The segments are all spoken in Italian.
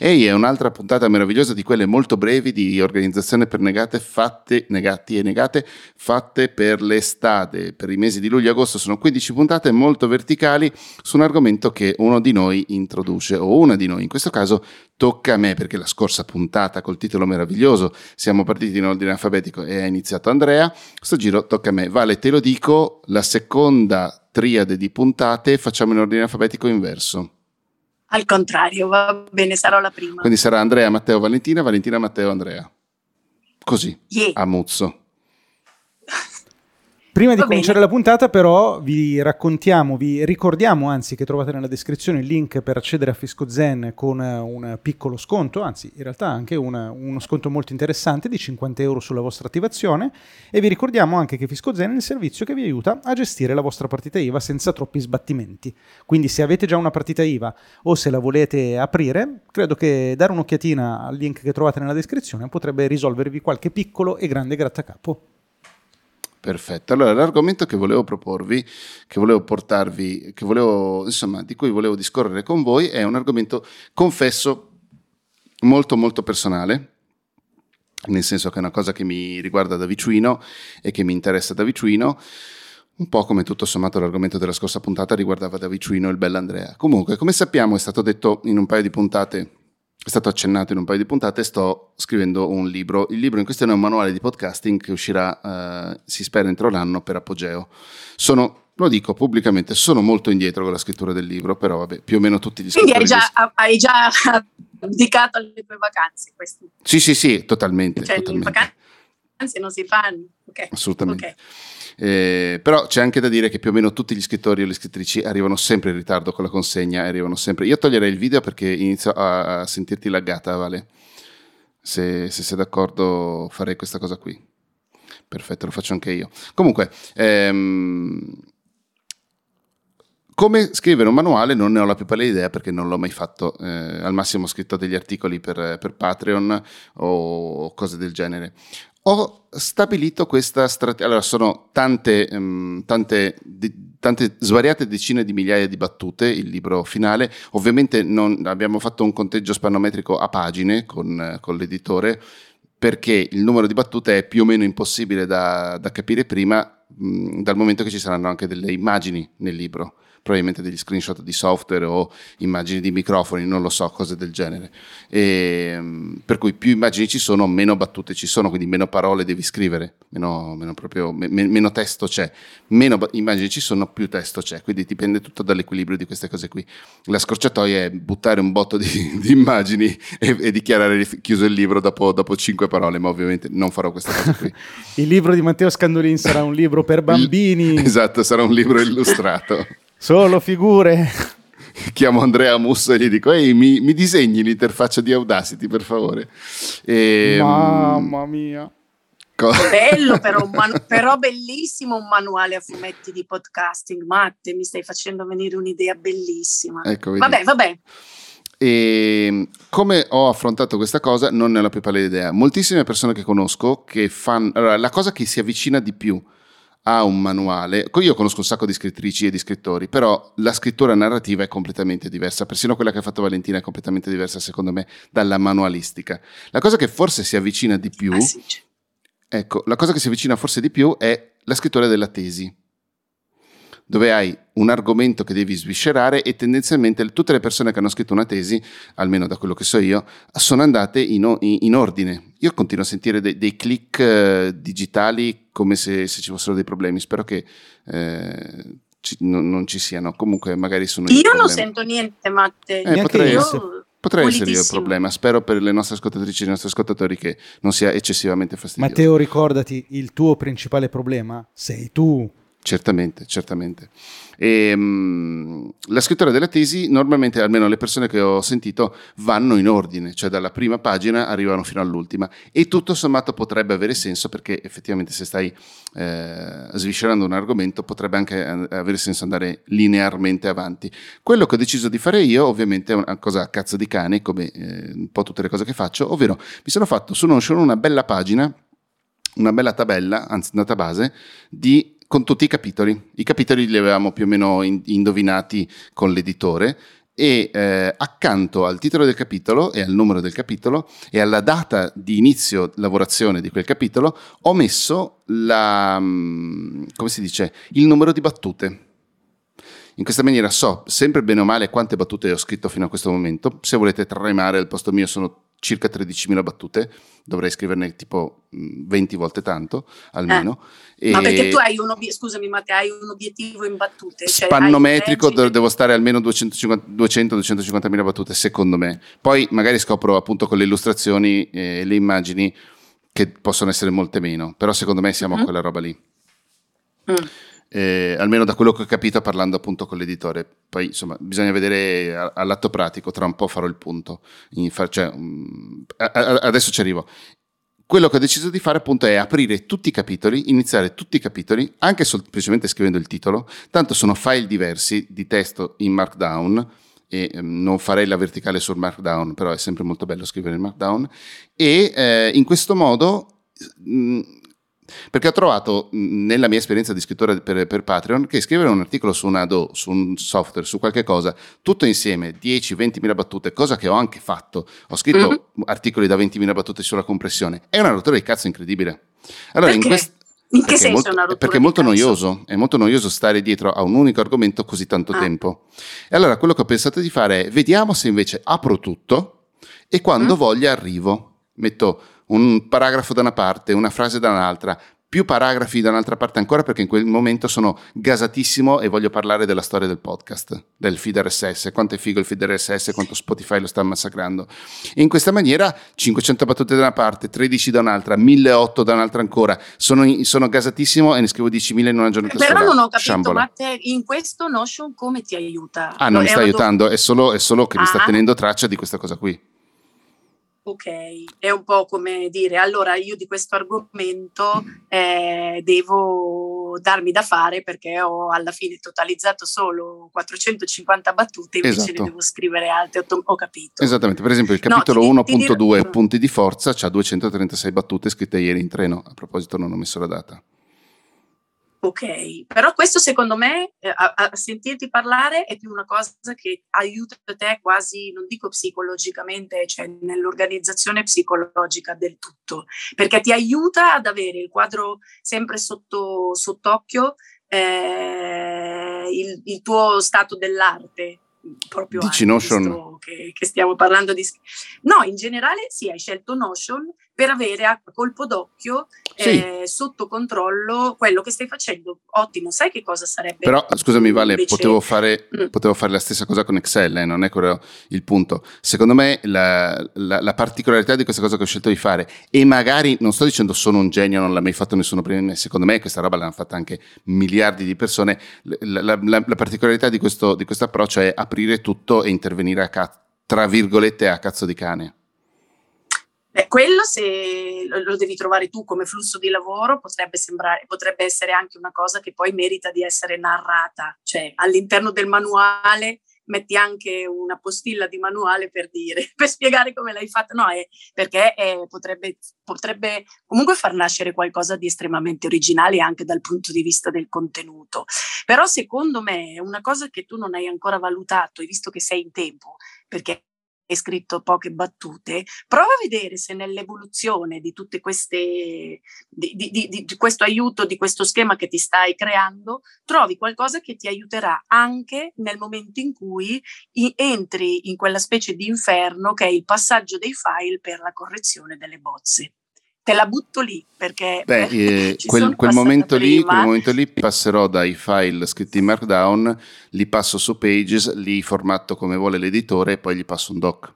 Ehi, è un'altra puntata meravigliosa di quelle molto brevi di organizzazione per negate fatte, negati e negate, fatte per l'estate. Per i mesi di luglio e agosto sono 15 puntate molto verticali su un argomento che uno di noi introduce, o una di noi. In questo caso tocca a me, perché la scorsa puntata col titolo meraviglioso siamo partiti in ordine alfabetico e ha iniziato Andrea. Questo giro tocca a me. Vale, te lo dico, la seconda triade di puntate facciamo in ordine alfabetico inverso. Al contrario, va bene, sarò la prima. Quindi sarà Andrea, Matteo, Valentina, Valentina, Matteo, Andrea. Così, yeah. a muzzo. Prima di cominciare la puntata, però, vi raccontiamo, vi ricordiamo anzi che trovate nella descrizione il link per accedere a Fisco Zen con un piccolo sconto, anzi, in realtà anche una, uno sconto molto interessante di 50 euro sulla vostra attivazione. E vi ricordiamo anche che Fisco Zen è il servizio che vi aiuta a gestire la vostra partita IVA senza troppi sbattimenti. Quindi, se avete già una partita IVA o se la volete aprire, credo che dare un'occhiatina al link che trovate nella descrizione potrebbe risolvervi qualche piccolo e grande grattacapo. Perfetto. Allora, l'argomento che volevo proporvi, che volevo portarvi, che volevo, insomma, di cui volevo discorrere con voi è un argomento, confesso, molto molto personale, nel senso che è una cosa che mi riguarda da vicino e che mi interessa da vicino, un po' come tutto sommato l'argomento della scorsa puntata riguardava da vicino il bell'Andrea. Comunque, come sappiamo, è stato detto in un paio di puntate è stato accennato in un paio di puntate, sto scrivendo un libro. Il libro in questione è un manuale di podcasting che uscirà, eh, si spera, entro l'anno per Apogeo. Sono, lo dico pubblicamente, sono molto indietro con la scrittura del libro, però vabbè, più o meno tutti gli scrittori... Quindi hai già, hai già dedicato alle tue vacanze questo? Sì, sì, sì, totalmente. Cioè, totalmente. le vacanze non si fanno? Okay. Assolutamente. Okay. Eh, però c'è anche da dire che più o meno tutti gli scrittori o le scrittrici arrivano sempre in ritardo con la consegna, arrivano sempre. Io toglierei il video perché inizio a, a sentirti laggata, Vale. Se, se, sei d'accordo farei questa cosa qui. Perfetto, lo faccio anche io. Comunque, ehm, come scrivere un manuale non ne ho la più pallida idea perché non l'ho mai fatto. Eh, al massimo ho scritto degli articoli per, per Patreon o cose del genere ho stabilito questa strategia. Allora, sono tante, um, tante, di, tante, svariate decine di migliaia di battute, il libro finale. Ovviamente non, abbiamo fatto un conteggio spannometrico a pagine con, con, l'editore, perché il numero di battute è più o meno impossibile da, da capire prima, mh, dal momento che ci saranno anche delle immagini nel libro probabilmente degli screenshot di software o immagini di microfoni, non lo so, cose del genere. E, ehm, per cui più immagini ci sono, meno battute ci sono, quindi meno parole devi scrivere, meno, meno, proprio, me, meno testo c'è, meno immagini ci sono, più testo c'è, quindi dipende tutto dall'equilibrio di queste cose qui. La scorciatoia è buttare un botto di, di immagini e, e, dichiarare chiuso il libro dopo, dopo cinque parole, ma ovviamente non farò questa cosa qui. il libro di Matteo Scandolin sarà un libro per bambini. esatto, sarà un libro illustrato. Solo figure. Chiamo Andrea Musso e gli dico: Ehi, mi, mi disegni l'interfaccia di Audacity, per favore. E, ehm, Mamma mia. Co- Bello, però, man- però, bellissimo un manuale a fumetti di podcasting. Matte, mi stai facendo venire un'idea bellissima. Ecco, vabbè, vabbè. E ehm, come ho affrontato questa cosa non ne ho la più pallida idea. Moltissime persone che conosco che fanno. Allora, la cosa che si avvicina di più ha un manuale. Io conosco un sacco di scrittrici e di scrittori, però la scrittura narrativa è completamente diversa. Persino quella che ha fatto Valentina è completamente diversa, secondo me, dalla manualistica. La cosa che forse si avvicina di più. Ah. Ecco, la cosa che si avvicina forse di più è la scrittura della tesi dove hai un argomento che devi sviscerare e tendenzialmente tutte le persone che hanno scritto una tesi, almeno da quello che so io, sono andate in, in ordine. Io continuo a sentire dei, dei click eh, digitali come se, se, ci fossero dei problemi. Spero che eh, ci, non, non, ci siano. Comunque, magari sono io. Io non sento niente, Matte. Eh, potrei, essere, potrei essere io il problema. Spero per le nostre ascoltatrici e i nostri ascoltatori che non sia eccessivamente fastidioso. Matteo, ricordati, il tuo principale problema sei tu. Certamente, certamente. E, um, la scrittura della tesi, normalmente, almeno le persone che ho sentito, vanno in ordine, cioè dalla prima pagina arrivano fino all'ultima. E tutto sommato potrebbe avere senso perché effettivamente se stai eh, sviscerando un argomento potrebbe anche avere senso andare linearmente avanti. Quello che ho deciso di fare io, ovviamente, è una cosa a cazzo di cane, come eh, un po' tutte le cose che faccio, ovvero mi sono fatto su Notion una bella pagina, una bella tabella, anzi database, di con tutti i capitoli. I capitoli li avevamo più o meno in, indovinati con l'editore e eh, accanto al titolo del capitolo e al numero del capitolo e alla data di inizio lavorazione di quel capitolo ho messo la, mm, come si dice, il numero di battute. In questa maniera so sempre bene o male quante battute ho scritto fino a questo momento. Se volete tremare al posto mio sono circa 13.000 battute, dovrei scriverne tipo 20 mm, volte tanto almeno. Eh. E ma perché tu hai un obiettivo, scusami ma hai un obiettivo in battute? Cioè spannometrico cioè devo stare almeno 200-250.000 battute secondo me. Poi magari scopro appunto con le illustrazioni e le immagini che possono essere molte meno, però secondo me siamo mm-hmm. a quella roba lì. Mm eh, almeno da quello che ho capito parlando appunto con l'editore. Poi insomma bisogna vedere all'atto pratico, tra un po' farò il punto. Cioè, um, adesso ci arrivo. Quello che ho deciso di fare appunto è aprire tutti i capitoli, iniziare tutti i capitoli, anche semplicemente scrivendo il titolo, tanto sono file diversi di testo in Markdown, e um, non farei la verticale sul Markdown, però è sempre molto bello scrivere in Markdown, e eh, in questo modo mh, perché ho trovato nella mia esperienza di scrittore per, per, Patreon che scrivere un articolo su un ADO, su un software, su qualche cosa, tutto insieme, 10-20 mila battute, cosa che ho anche fatto, ho scritto mm-hmm. articoli da 20 mila battute sulla compressione, è una rottura di cazzo incredibile. Allora, perché? in questo... In che senso molto, è una rottura? Perché è molto noioso, è molto noioso stare dietro a un unico argomento così tanto ah. tempo. E allora quello che ho pensato di fare è, vediamo se invece apro tutto e quando mm. voglia arrivo, metto un paragrafo da una parte, una frase da un'altra, più paragrafi da un'altra parte ancora perché in quel momento sono gasatissimo e voglio parlare della storia del podcast, del feed RSS, quanto è figo il feed RSS, quanto Spotify lo sta massacrando. E in questa maniera 500 battute da una parte, 13 da un'altra, 1008 da un'altra ancora, sono, sono gasatissimo e ne scrivo 10.000 in una giornata Però sola. Però non ho capito, Sciambola. ma te in questo Notion come ti aiuta? Ah, non mi sta aiutando, è solo, è solo che ah. mi sta ah. tenendo traccia di questa cosa qui ok, è un po' come dire, allora io di questo argomento eh, devo darmi da fare perché ho alla fine totalizzato solo 450 battute, invece esatto. ne devo scrivere altre, ho capito. Esattamente, per esempio il capitolo no, 1.2 punti di forza ha 236 battute scritte ieri in treno, a proposito non ho messo la data. Ok, però questo secondo me, eh, a, a, sentirti parlare, è più una cosa che aiuta te quasi, non dico psicologicamente, cioè nell'organizzazione psicologica del tutto, perché ti aiuta ad avere il quadro sempre sotto, sott'occhio, eh, il, il tuo stato dell'arte, proprio Dici Notion? Che, che, stiamo parlando di... No, in generale sì, hai scelto Notion per avere a colpo d'occhio sì. eh, sotto controllo quello che stai facendo. Ottimo, sai che cosa sarebbe? Però scusami Vale, invece... potevo, fare, mm. potevo, fare, la stessa cosa con Excel, eh, non è quello il punto. Secondo me la, la, la, particolarità di questa cosa che ho scelto di fare, e magari non sto dicendo sono un genio, non l'ha mai fatto nessuno prima di me, secondo me questa roba l'hanno fatta anche miliardi di persone, la, la particolarità di questo, di questo approccio è aprire tutto e intervenire a cazzo tra virgolette a cazzo di cane. Beh, quello se lo devi trovare tu come flusso di lavoro potrebbe, sembrare, potrebbe essere anche una cosa che poi merita di essere narrata, cioè all'interno del manuale metti anche una postilla di manuale per dire, per spiegare come l'hai fatta, no, è, perché è, potrebbe, potrebbe comunque far nascere qualcosa di estremamente originale anche dal punto di vista del contenuto. Però secondo me una cosa che tu non hai ancora valutato, e visto che sei in tempo, perché scritto poche battute, prova a vedere se nell'evoluzione di tutte queste, di, di, di, di, questo aiuto, di questo schema che ti stai creando, trovi qualcosa che ti aiuterà anche nel momento in cui entri in quella specie di inferno che è il passaggio dei file per la correzione delle bozze te la butto lì perché Beh, eh, quel, quel, momento lì, quel, momento lì, passerò dai file scritti in Markdown, li passo su Pages, li formatto come vuole l'editore e poi gli passo un doc.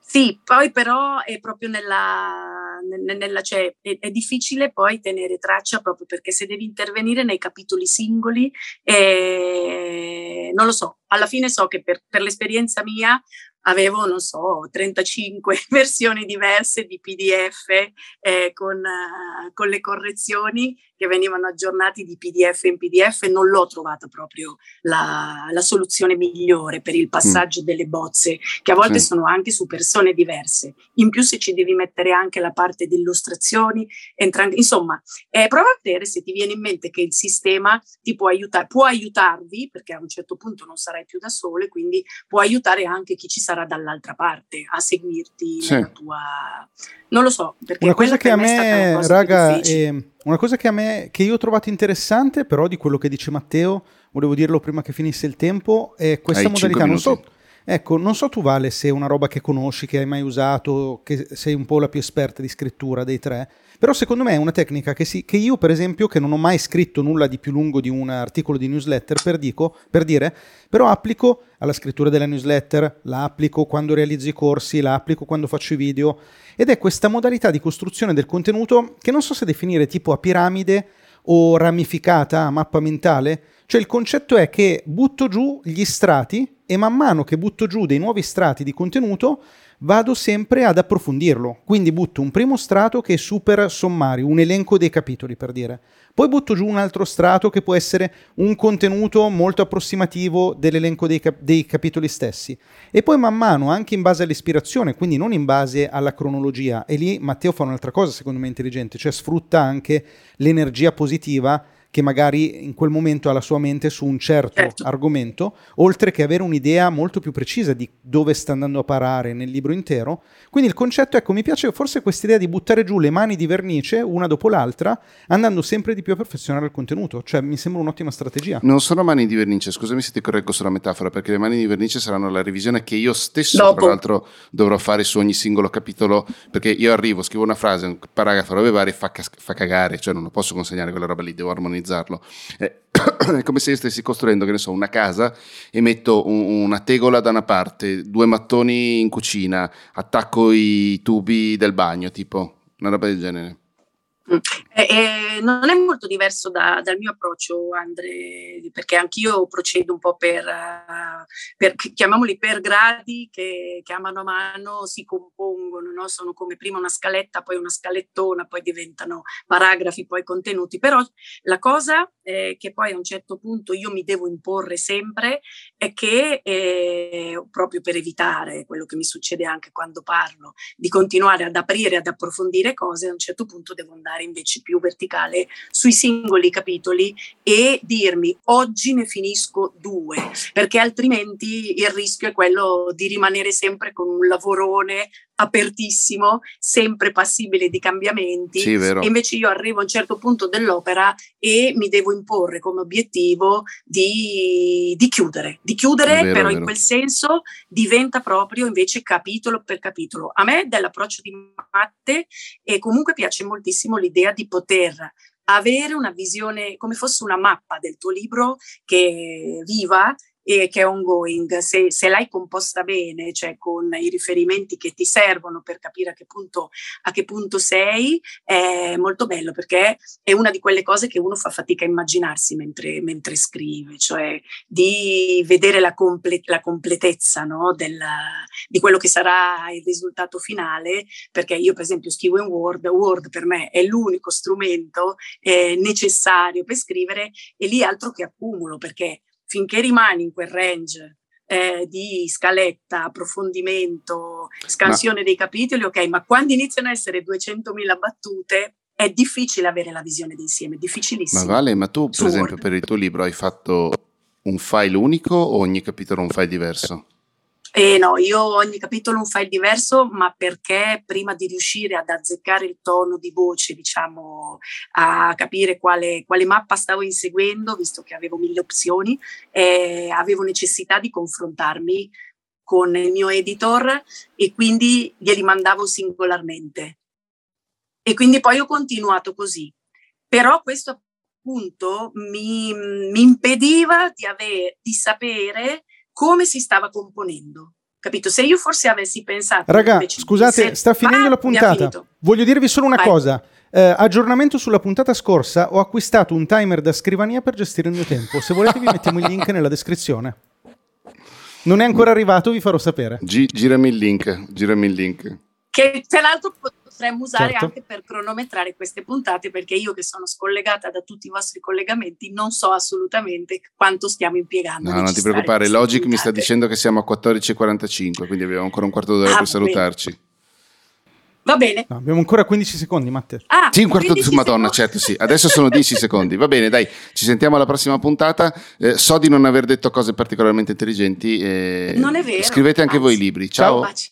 Sì, poi però è proprio nella, nella cioè è, è, difficile poi tenere traccia proprio perché se devi intervenire nei capitoli singoli, eh, non lo so, alla fine so che per, per l'esperienza mia avevo, non so, 35 versioni diverse di PDF eh, con, uh, con, le correzioni che venivano aggiornati di PDF in PDF, non l'ho trovata proprio la, la soluzione migliore per il passaggio mm. delle bozze, che a volte sì. sono anche su persone diverse. In più se ci devi mettere anche la parte di illustrazioni, entra, insomma, eh, prova a vedere se ti viene in mente che il sistema ti può aiutare, può aiutarvi, perché a un certo punto non sarai più da sole, quindi può aiutare anche chi ci sarà dall'altra parte a seguirti sì. nella tua... Non lo so, perché una cosa che a me, me raga, è, una cosa che a me, che io ho trovato interessante, però di quello che dice Matteo, volevo dirlo prima che finisse il tempo, è questa Hai modalità, non so... Ecco, non so tu Vale se è una roba che conosci, che hai mai usato, che sei un po' la più esperta di scrittura dei tre, però secondo me è una tecnica che, si, che io per esempio, che non ho mai scritto nulla di più lungo di un articolo di newsletter, per, dico, per dire, però applico alla scrittura della newsletter, la applico quando realizzo i corsi, la applico quando faccio i video, ed è questa modalità di costruzione del contenuto che non so se definire tipo a piramide o ramificata, a mappa mentale, cioè il concetto è che butto giù gli strati e man mano che butto giù dei nuovi strati di contenuto vado sempre ad approfondirlo. Quindi butto un primo strato che è super sommario, un elenco dei capitoli per dire. Poi butto giù un altro strato che può essere un contenuto molto approssimativo dell'elenco dei, cap- dei capitoli stessi. E poi man mano, anche in base all'ispirazione, quindi non in base alla cronologia, e lì Matteo fa un'altra cosa secondo me intelligente, cioè sfrutta anche l'energia positiva che magari in quel momento ha la sua mente su un certo, certo, argomento, oltre che avere un'idea molto più precisa di dove sta andando a parare nel libro intero. Quindi il concetto, ecco, mi piace forse questa idea di buttare giù le mani di vernice una dopo l'altra, andando sempre di più a perfezionare il contenuto, cioè mi sembra un'ottima strategia. Non sono mani di vernice, scusami se ti correggo sulla metafora, perché le mani di vernice saranno la revisione che io stesso, dopo. tra l'altro, dovrò fare su ogni singolo capitolo, perché io arrivo, scrivo una frase, un paragrafo, robe varie, fa, fa cagare, cioè non lo posso consegnare quella roba lì, devo armonizzare organizzarlo. Eh, è come se io stessi costruendo, che ne so, una casa e metto un, una tegola da una parte, due mattoni in cucina, attacco i tubi del bagno, tipo, una roba del genere. Eh, eh, non è molto diverso da, dal mio approccio, Andre, perché anch'io procedo un po' per, uh, per chiamiamoli per gradi che, che, a mano a mano si compongono, no? sono come prima una scaletta, poi una scalettona, poi diventano paragrafi, poi contenuti, però la cosa eh, che poi a un certo punto io mi devo imporre sempre è che eh, proprio per evitare quello che mi succede anche quando parlo, di continuare ad aprire, ad approfondire cose, a un certo punto devo andare invece più verticale sui singoli capitoli e dirmi oggi ne finisco due, perché altrimenti il rischio è quello di rimanere sempre con un lavorone apertissimo, sempre passibile di cambiamenti. Sì, e invece io arrivo a un certo punto dell'opera e mi devo imporre come obiettivo di, di chiudere, di chiudere, vero, però in quel senso diventa proprio invece capitolo per capitolo. A me dell'approccio di Matte e comunque piace moltissimo l'idea di poter avere una visione come fosse una mappa del tuo libro che viva e che è ongoing, se, se, l'hai composta bene, cioè con i riferimenti che ti servono per capire a che punto, a che punto sei, è molto bello perché è una di quelle cose che uno fa fatica a immaginarsi mentre, mentre scrive, cioè di vedere la, comple- la completezza no? Della, di quello che sarà il risultato finale, perché io per esempio scrivo in Word, Word per me è l'unico strumento eh, necessario per scrivere e lì altro che accumulo perché finché rimani in quel range eh, di scaletta, approfondimento, scansione ma, dei capitoli, ok, ma quando iniziano a essere 200.000 battute è difficile avere la visione d'insieme, è difficilissimo. Ma Vale, ma tu per esempio Word. per il tuo libro hai fatto un file unico o ogni capitolo un file diverso? Eh no, io ogni capitolo un file diverso, ma perché prima di riuscire ad azzeccare il tono di voce, diciamo, a capire quale, quale mappa stavo inseguendo, visto che avevo mille opzioni, eh, avevo necessità di confrontarmi con il mio editor e quindi glieli mandavo singolarmente. E quindi poi ho continuato così. Però questo appunto mi, mi impediva di, avere, di sapere come si stava componendo. Capito? Se io forse avessi pensato... Raga, scusate, sta finendo ah, la puntata. Voglio dirvi solo una Vai. cosa. Eh, aggiornamento sulla puntata scorsa, ho acquistato un timer da scrivania per gestire il mio tempo. Se volete vi mettiamo il link nella descrizione. Non è ancora arrivato, vi farò sapere. Gi- girami il link, girami il link che tra l'altro potremmo usare Certo. anche per cronometrare queste puntate, perché io che sono scollegata da tutti i vostri collegamenti non so assolutamente quanto stiamo impiegando. No, non ti preoccupare, Logic mi sta puntate. dicendo che siamo a 14.45, quindi abbiamo ancora un quarto d'ora Ah, per bene. salutarci. Va bene. No, abbiamo ancora 15 secondi, Matteo. Ah, Sì, un quarto 15 di Madonna, secondi. certo, sì. Adesso sono 10 secondi. Va bene, dai, ci sentiamo alla prossima puntata. Eh, so di non aver detto cose particolarmente intelligenti. eh, Non è vero, Scrivete anche voi anzi. libri. Ciao. Baci.